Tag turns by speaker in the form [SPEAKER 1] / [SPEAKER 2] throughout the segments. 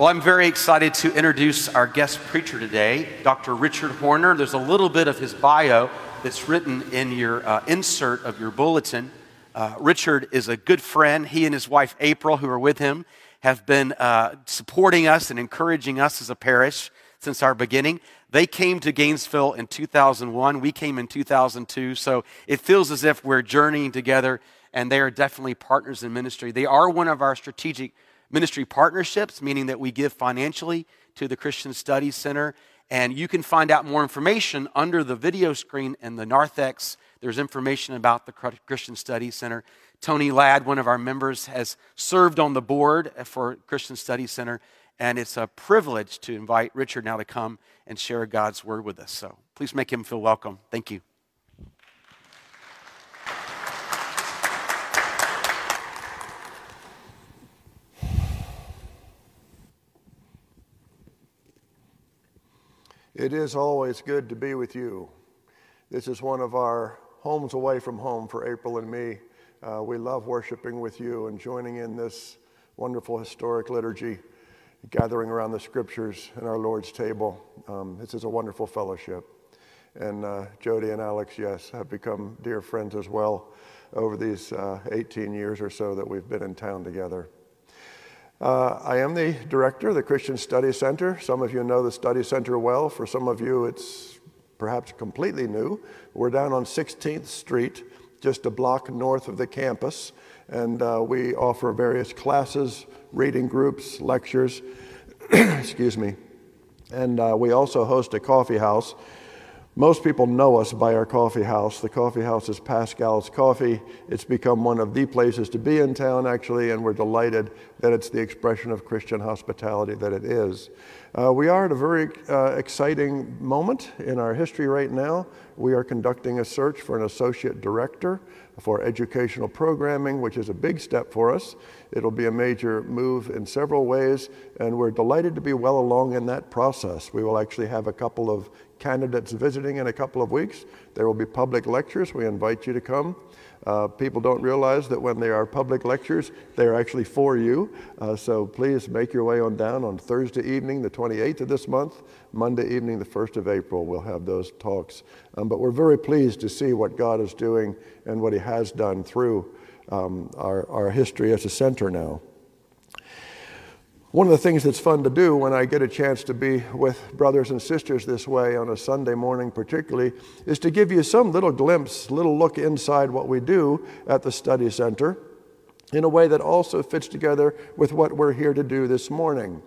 [SPEAKER 1] Well, I'm very excited to introduce our guest preacher today, Dr. Richard Horner. There's a little bit of his bio that's written in your uh, insert of your bulletin. Uh, Richard is a good friend. He and his wife, April, who are with him, have been uh, supporting us and encouraging us as a parish since our beginning. They came to Gainesville in 2001. We came in 2002. So it feels as if we're journeying together, and they are definitely partners in ministry. They are one of our strategic ministry partnerships, meaning that we give financially to the Christian Studies Center. And you can find out more information under the video screen in the narthex. There's information about the Christian Studies Center. Tony Ladd, one of our members, has served on the board for Christian Studies Center. And it's a privilege to invite Richard now to come and share God's word with us. So please make him feel welcome. Thank you.
[SPEAKER 2] It is always good to be with you. This is one of our homes away from home for April and me. Uh, we love worshiping with you and joining in this wonderful historic liturgy, gathering around the scriptures and our Lord's table. Um, this is a wonderful fellowship. And uh, Jody and Alex, yes, have become dear friends as well over these uh, 18 years or so that we've been in town together. Uh, I am the director of the Christian Study Center. Some of you know the Study Center well. For some of you, it's perhaps completely new. We're down on 16th Street, just a block north of the campus, and uh, we offer various classes, reading groups, lectures, excuse me. And uh, we also host a coffee house most people know us by our coffee house. The coffee house is Pascal's Coffee. It's become one of the places to be in town, actually, and we're delighted that it's the expression of Christian hospitality that it is. Uh, we are at a very uh, exciting moment in our history right now. We are conducting a search for an associate director for educational programming, which is a big step for us. It'll be a major move in several ways, and we're delighted to be well along in that process. We will actually have a couple of candidates visiting in a couple of weeks. There will be public lectures. We invite you to come. Uh, people don't realize that when there are public lectures, they're actually for you. Uh, so please make your way on down on Thursday evening, the 28th of this month. Monday evening, the 1st of April, we'll have those talks. Um, but we're very pleased to see what God is doing and what He has done through um, our, our history as a center now. One of the things that's fun to do when I get a chance to be with brothers and sisters this way on a Sunday morning, particularly, is to give you some little glimpse, little look inside what we do at the study center in a way that also fits together with what we're here to do this morning.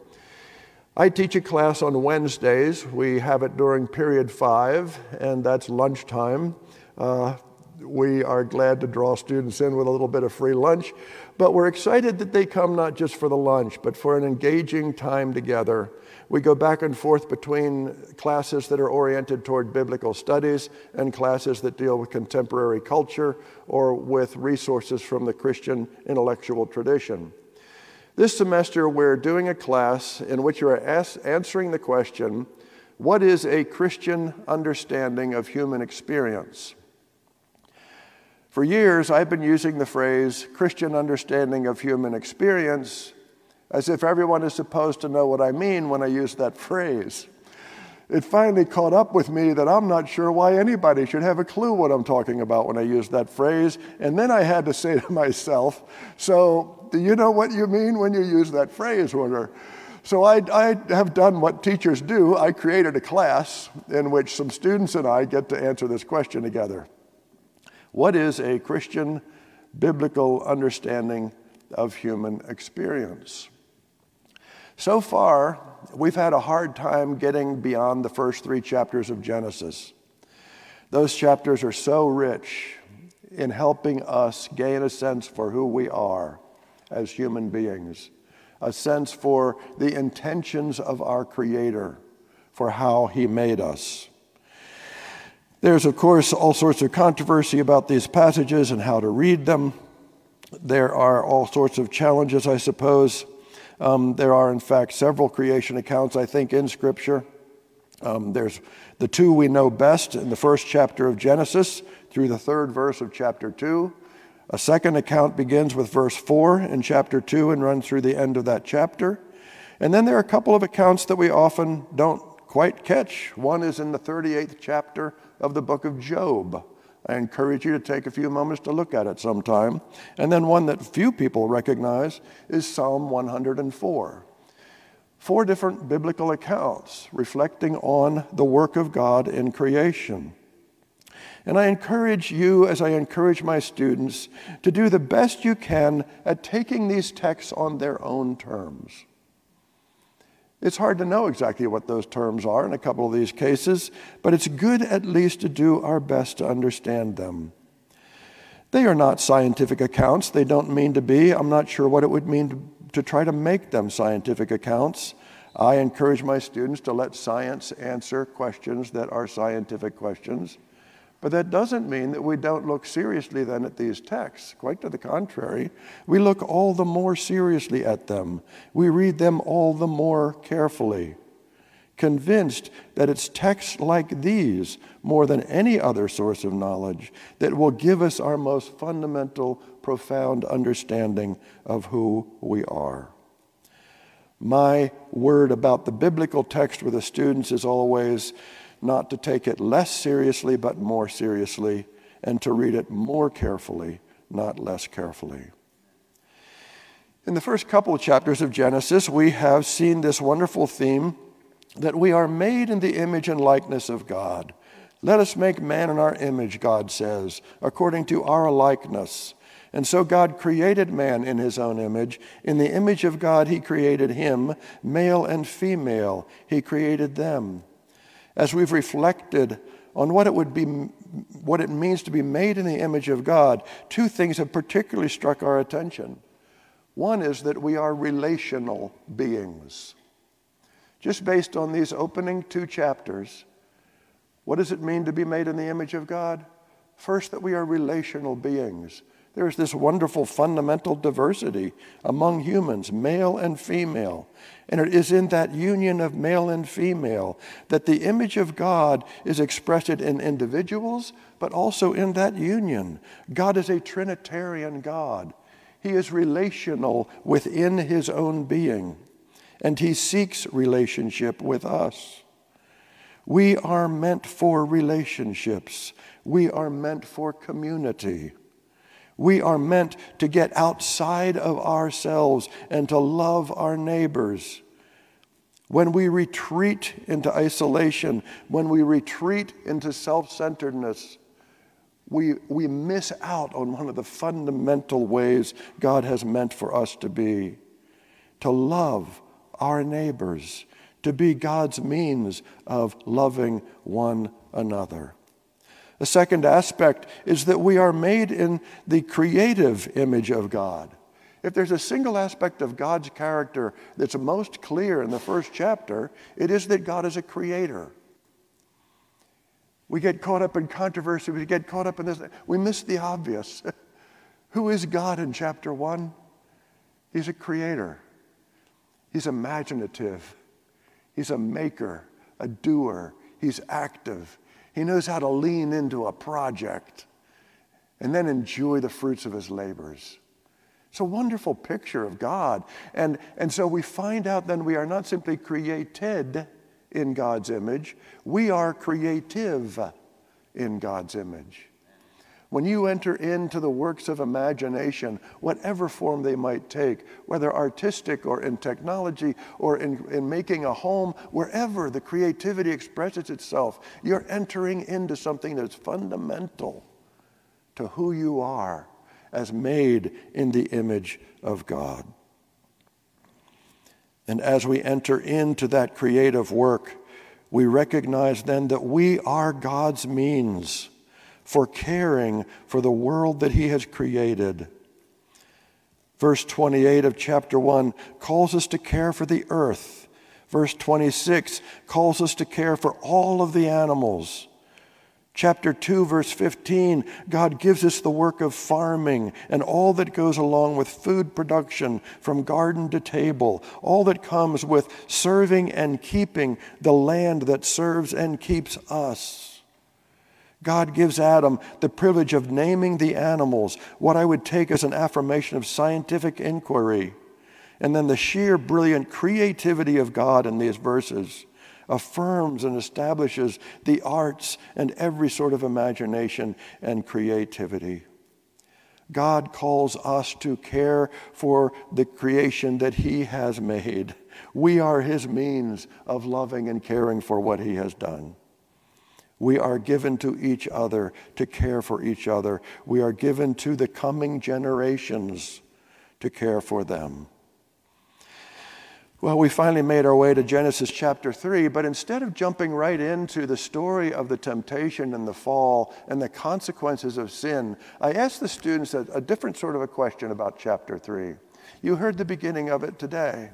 [SPEAKER 2] I teach a class on Wednesdays. We have it during period five, and that's lunchtime. Uh, we are glad to draw students in with a little bit of free lunch, but we're excited that they come not just for the lunch, but for an engaging time together. We go back and forth between classes that are oriented toward biblical studies and classes that deal with contemporary culture or with resources from the Christian intellectual tradition. This semester, we're doing a class in which you're answering the question what is a Christian understanding of human experience? For years, I've been using the phrase Christian understanding of human experience as if everyone is supposed to know what I mean when I use that phrase. It finally caught up with me that I'm not sure why anybody should have a clue what I'm talking about when I use that phrase. And then I had to say to myself, So, do you know what you mean when you use that phrase, Horner? So I, I, have done what teachers do. I created a class in which some students and I get to answer this question together. What is a Christian biblical understanding of human experience? So far, we've had a hard time getting beyond the first three chapters of Genesis. Those chapters are so rich in helping us gain a sense for who we are as human beings, a sense for the intentions of our Creator, for how He made us. There's, of course, all sorts of controversy about these passages and how to read them. There are all sorts of challenges, I suppose. Um, there are, in fact, several creation accounts, I think, in Scripture. Um, there's the two we know best in the first chapter of Genesis through the third verse of chapter 2. A second account begins with verse 4 in chapter 2 and runs through the end of that chapter. And then there are a couple of accounts that we often don't quite catch. One is in the 38th chapter of the book of Job. I encourage you to take a few moments to look at it sometime. And then one that few people recognize is Psalm 104. Four different biblical accounts reflecting on the work of God in creation. And I encourage you, as I encourage my students, to do the best you can at taking these texts on their own terms. It's hard to know exactly what those terms are in a couple of these cases, but it's good at least to do our best to understand them. They are not scientific accounts. They don't mean to be. I'm not sure what it would mean to, to try to make them scientific accounts. I encourage my students to let science answer questions that are scientific questions. But that doesn't mean that we don't look seriously then at these texts. Quite to the contrary, we look all the more seriously at them. We read them all the more carefully, convinced that it's texts like these, more than any other source of knowledge, that will give us our most fundamental, profound understanding of who we are. My word about the biblical text with the students is always not to take it less seriously, but more seriously, and to read it more carefully, not less carefully. In the first couple of chapters of Genesis, we have seen this wonderful theme that we are made in the image and likeness of God. Let us make man in our image, God says, according to our likeness. And so God created man in his own image. In the image of God, he created him, male and female, he created them. As we've reflected on what it would be what it means to be made in the image of God, two things have particularly struck our attention. One is that we are relational beings. Just based on these opening two chapters, what does it mean to be made in the image of God? First, that we are relational beings. There's this wonderful fundamental diversity among humans, male and female. And it is in that union of male and female that the image of God is expressed in individuals, but also in that union. God is a Trinitarian God. He is relational within his own being, and he seeks relationship with us. We are meant for relationships, we are meant for community. We are meant to get outside of ourselves and to love our neighbors. When we retreat into isolation, when we retreat into self centeredness, we, we miss out on one of the fundamental ways God has meant for us to be to love our neighbors, to be God's means of loving one another. The second aspect is that we are made in the creative image of God. If there's a single aspect of God's character that's most clear in the first chapter, it is that God is a creator. We get caught up in controversy, we get caught up in this, we miss the obvious. Who is God in chapter one? He's a creator, He's imaginative, He's a maker, a doer, He's active, he knows how to lean into a project and then enjoy the fruits of his labors. It's a wonderful picture of God. And, and so we find out then we are not simply created in God's image, we are creative in God's image. When you enter into the works of imagination, whatever form they might take, whether artistic or in technology or in, in making a home, wherever the creativity expresses itself, you're entering into something that's fundamental to who you are as made in the image of God. And as we enter into that creative work, we recognize then that we are God's means for caring for the world that He has created. Verse 28 of chapter 1 calls us to care for the earth. Verse 26 calls us to care for all of the animals. Chapter 2, verse 15, God gives us the work of farming and all that goes along with food production from garden to table, all that comes with serving and keeping the land that serves and keeps us. God gives Adam the privilege of naming the animals, what I would take as an affirmation of scientific inquiry. And then the sheer brilliant creativity of God in these verses affirms and establishes the arts and every sort of imagination and creativity. God calls us to care for the creation that He has made. We are His means of loving and caring for what He has done. We are given to each other to care for each other. We are given to the coming generations to care for them. Well, we finally made our way to Genesis chapter 3, but instead of jumping right into the story of the temptation and the fall and the consequences of sin, I asked the students a, a, different sort of a question about chapter 3. You heard the beginning of it today.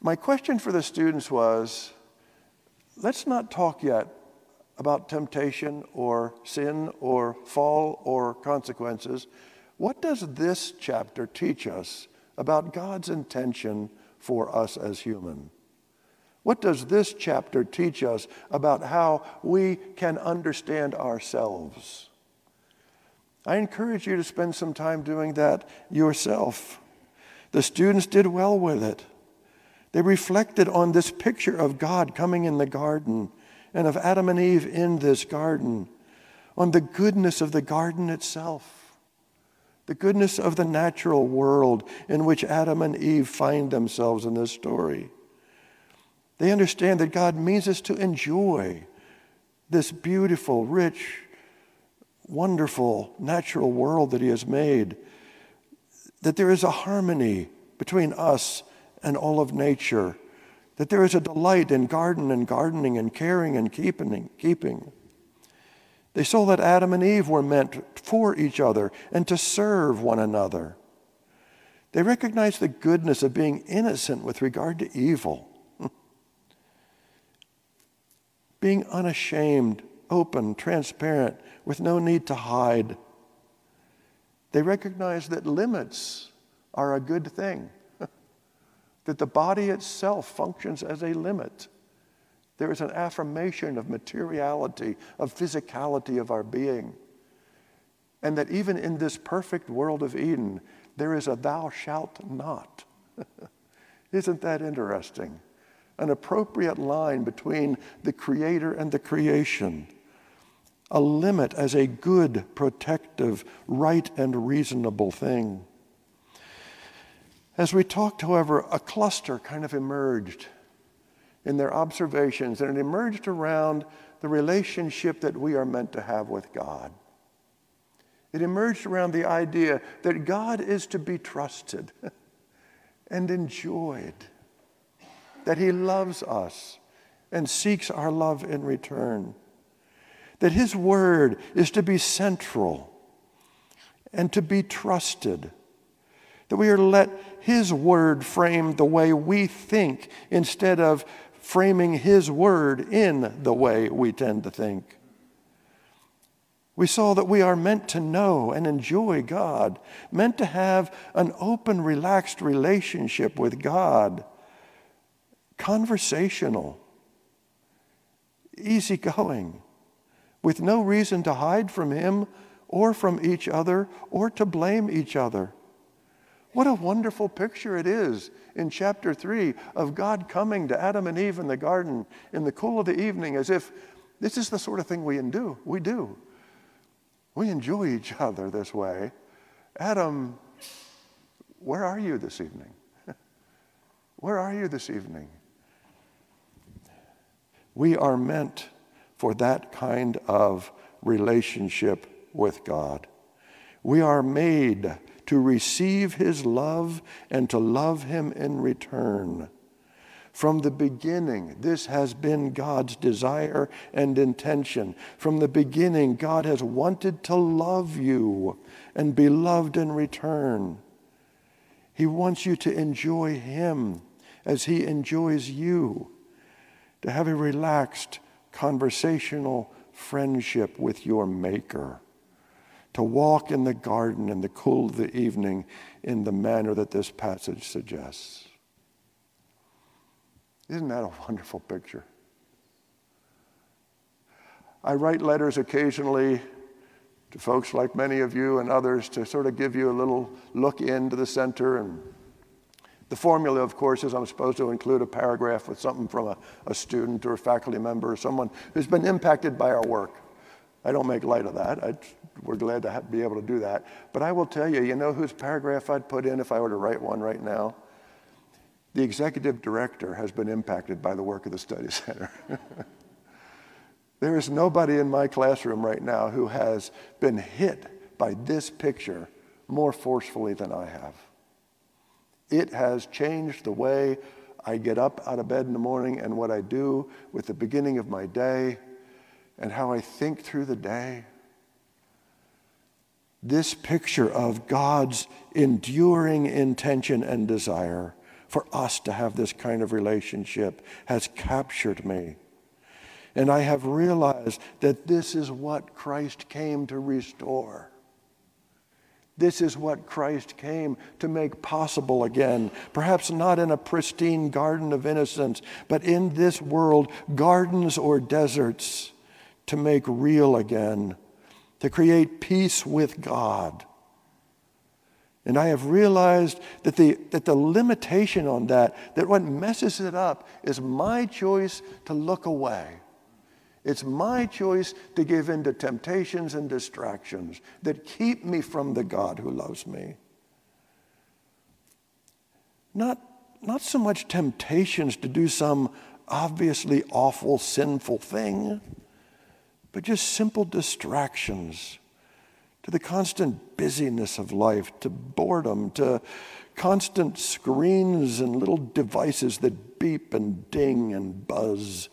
[SPEAKER 2] My question for the students was let's not talk yet about temptation or sin or fall or consequences. What does this chapter teach us about God's intention for us as human? What does this chapter teach us about how we can understand ourselves? I encourage you to spend some time doing that yourself. The students did well with it. They reflected on this picture of God coming in the garden and of Adam and Eve in this garden, on the goodness of the garden itself, the goodness of the natural world in which Adam and Eve find themselves in this story. They understand that God means us to enjoy this beautiful, rich, wonderful natural world that He has made, that there is a harmony between us and all of nature, that there is a delight in garden and gardening and caring and keeping. keeping. They saw that Adam and Eve were meant for each other and to serve one another. They recognized the goodness of being innocent with regard to evil, being unashamed, open, transparent, with no need to hide. They recognized that limits are a good thing that the body itself functions as a limit. There is an affirmation of materiality, of physicality of our being. And that even in this perfect world of Eden, there is a thou shalt not. Isn't that interesting? An appropriate line between the Creator and the creation. A limit as a good, protective, right, and reasonable thing. As we talked, however, a cluster kind of emerged in their observations, and it emerged around the relationship that we are meant to have with God. It emerged around the idea that God is to be trusted and enjoyed, that He loves us and seeks our love in return, that His Word is to be central and to be trusted that we are let His Word framed the way we think instead of framing His Word in the way we tend to think. We saw that we are meant to know and enjoy God, meant to have an open, relaxed relationship with God, conversational, easygoing, with no reason to hide from Him or from each other or to blame each other. What a wonderful picture it is in chapter 3 of God coming to Adam and Eve in the garden in the cool of the evening as if this is the sort of thing we do. We do. We enjoy each other this way. Adam, where are you this evening? where are you this evening? We are meant for that kind of relationship with God. We are made to receive his love and to love him in return. From the beginning, this has been God's desire and intention. From the beginning, God has wanted to love you and be loved in return. He wants you to enjoy Him as He enjoys you, to have a relaxed, conversational friendship with your Maker to walk in the garden in the cool of the evening in the manner that this passage suggests. Isn't that a wonderful picture? I write letters occasionally to folks like many of you and others to sort of give you a little look into the center. And the formula, of course, is I'm supposed to include a paragraph with something from a, a student or a faculty member or someone who's been impacted by our work. I don't make light of that. I, we're glad to have, be able to do that. But I will tell you, you know whose paragraph I'd put in if I were to write one right now? The executive director has been impacted by the work of the Study Center. there is nobody in my classroom right now who has been hit by this picture more forcefully than I have. It has changed the way I get up out of bed in the morning and what I do with the beginning of my day and how I think through the day. This picture of God's enduring intention and desire for us to have this kind of relationship has captured me. And I have realized that this is what Christ came to restore. This is what Christ came to make possible again. Perhaps not in a pristine garden of innocence, but in this world, gardens or deserts to make real again, to create peace with God and I have realized that the, that the limitation on that, that what messes it up is my choice to look away. It's my choice to give in to temptations and distractions that keep me from the God who loves me. Not, not so much temptations to do some obviously awful, sinful thing, but just simple distractions to the constant busyness of life, to boredom, to constant screens and little devices that beep and ding and buzz,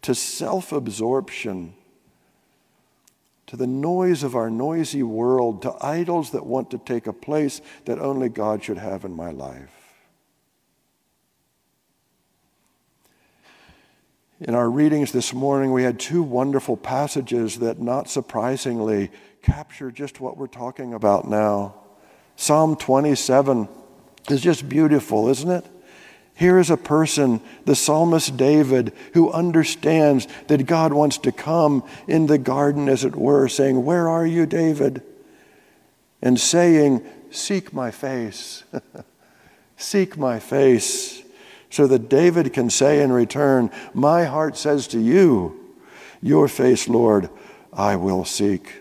[SPEAKER 2] to self absorption, to the noise of our noisy world, to idols that want to take a place that only God should have in my life. In our readings this morning, we had two wonderful passages that, not surprisingly, capture just what we're talking about now. Psalm 27 is just beautiful, isn't it? Here is a person, the psalmist David, who understands that God wants to come in the garden, as it were, saying, Where are you, David? And saying, Seek my face. Seek my face. So that David can say in return, My heart says to you, Your face, Lord, I will seek.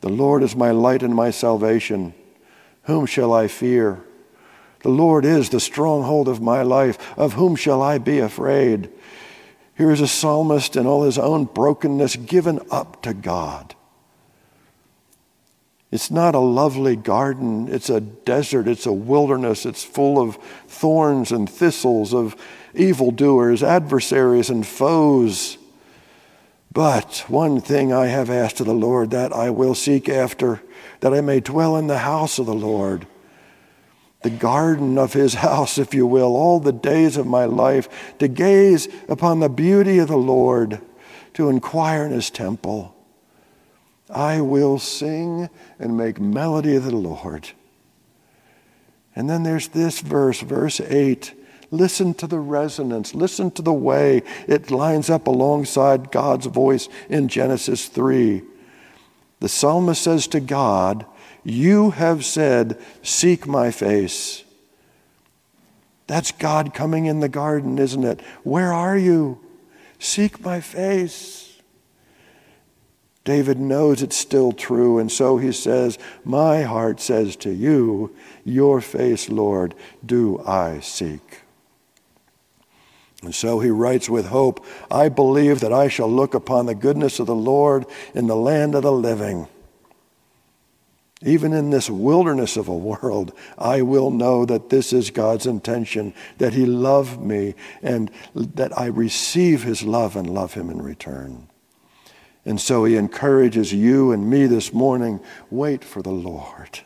[SPEAKER 2] The Lord is my light and my salvation. Whom shall I fear? The Lord is the stronghold of my life. Of whom shall I be afraid? Here is a psalmist in all his own brokenness given up to God. It's not a lovely garden, it's a desert, it's a wilderness, it's full of thorns and thistles, of evildoers, adversaries, and foes. But one thing I have asked of the Lord, that I will seek after, that I may dwell in the house of the Lord, the garden of his house, if you will, all the days of my life, to gaze upon the beauty of the Lord, to inquire in his temple. I will sing and make melody of the Lord. And then there's this verse, verse 8. Listen to the resonance. Listen to the way it lines up alongside God's voice in Genesis 3. The psalmist says to God, You have said, Seek my face. That's God coming in the garden, isn't it? Where are you? Seek my face. David knows it's still true, and so he says, My heart says to you, Your face, Lord, do I seek. And so he writes with hope I believe that I shall look upon the goodness of the Lord in the land of the living. Even in this wilderness of a world, I will know that this is God's intention, that He loved me, and that I receive His love and love Him in return. And so He encourages you and me this morning wait for the Lord.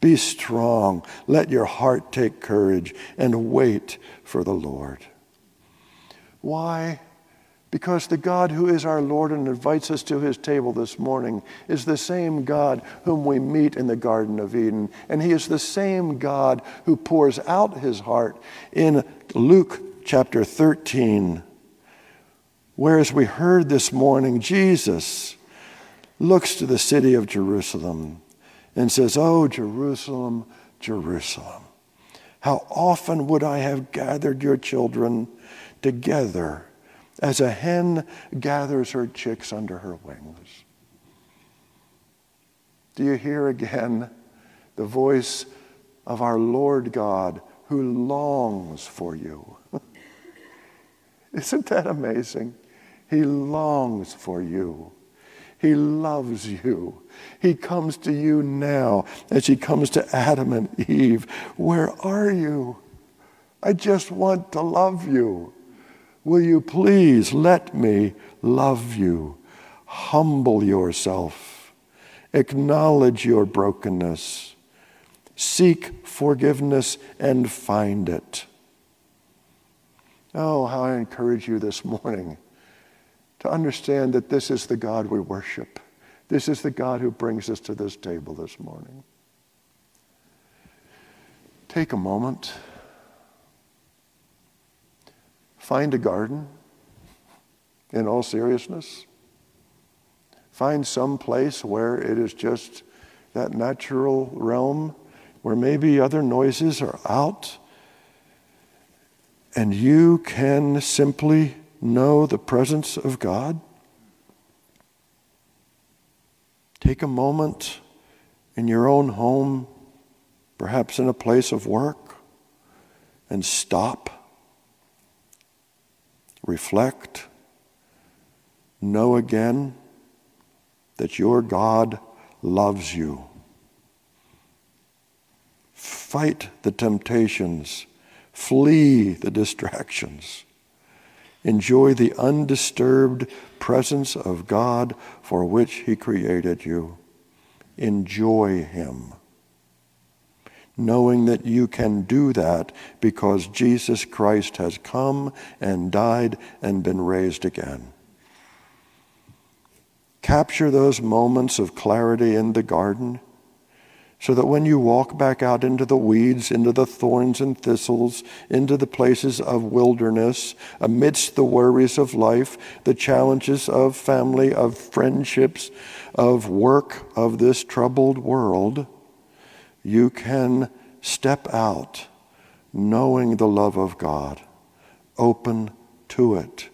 [SPEAKER 2] Be strong. Let your heart take courage and wait for the Lord. Why? Because the God who is our Lord and invites us to his table this morning is the same God whom we meet in the Garden of Eden. And he is the same God who pours out his heart in Luke chapter 13. Whereas we heard this morning, Jesus looks to the city of Jerusalem and says, Oh, Jerusalem, Jerusalem, how often would I have gathered your children together as a hen gathers her chicks under her wings? Do you hear again the voice of our Lord God who longs for you? Isn't that amazing? He longs for you. He loves you. He comes to you now as he comes to Adam and Eve. Where are you? I just want to love you. Will you please let me love you? Humble yourself. Acknowledge your brokenness. Seek forgiveness and find it. Oh, how I encourage you this morning to understand that this is the God we worship. This is the God who brings us to this table this morning. Take a moment. Find a garden in all seriousness. Find some place where it is just that natural realm where maybe other noises are out and you can simply know the presence of God? Take a moment in your own home, perhaps in a place of work, and stop, reflect, know again that your God loves you. Fight the temptations, flee the distractions. Enjoy the undisturbed presence of God for which He created you. Enjoy Him. Knowing that you can do that because Jesus Christ has come and died and been raised again. Capture those moments of clarity in the garden so that when you walk back out into the weeds, into the thorns and thistles, into the places of wilderness, amidst the worries of life, the challenges of family, of friendships, of work, of this troubled world, you can step out knowing the love of God, open to it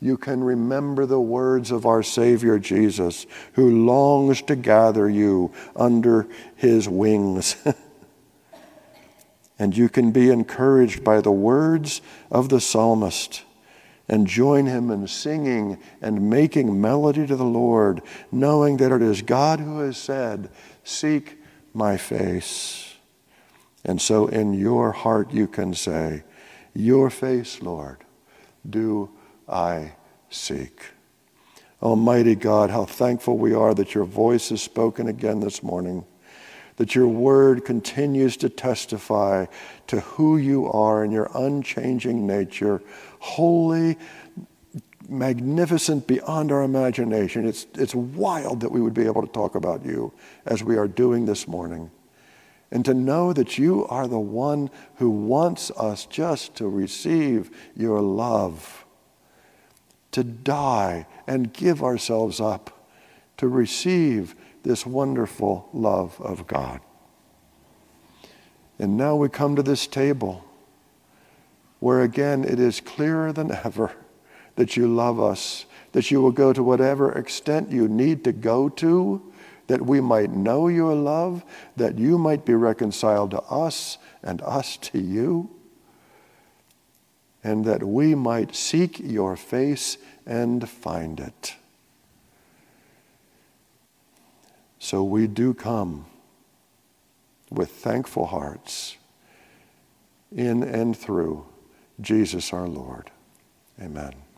[SPEAKER 2] you can remember the words of our Savior Jesus, who longs to gather you under his wings. and you can be encouraged by the words of the psalmist and join him in singing and making melody to the Lord, knowing that it is God who has said, Seek my face. And so in your heart you can say, Your face, Lord, do I seek. Almighty God, how thankful we are that your voice is spoken again this morning, that your word continues to testify to who you are and your unchanging nature, holy, magnificent beyond our imagination. It's, it's wild that we would be able to talk about you as we are doing this morning. And to know that you are the one who wants us just to receive your love to die and give ourselves up to receive this wonderful love of God. And now we come to this table where again it is clearer than ever that you love us, that you will go to whatever extent you need to go to, that we might know your love, that you might be reconciled to us and us to you and that we might seek your face and find it. So we do come with thankful hearts in and through Jesus our Lord. Amen.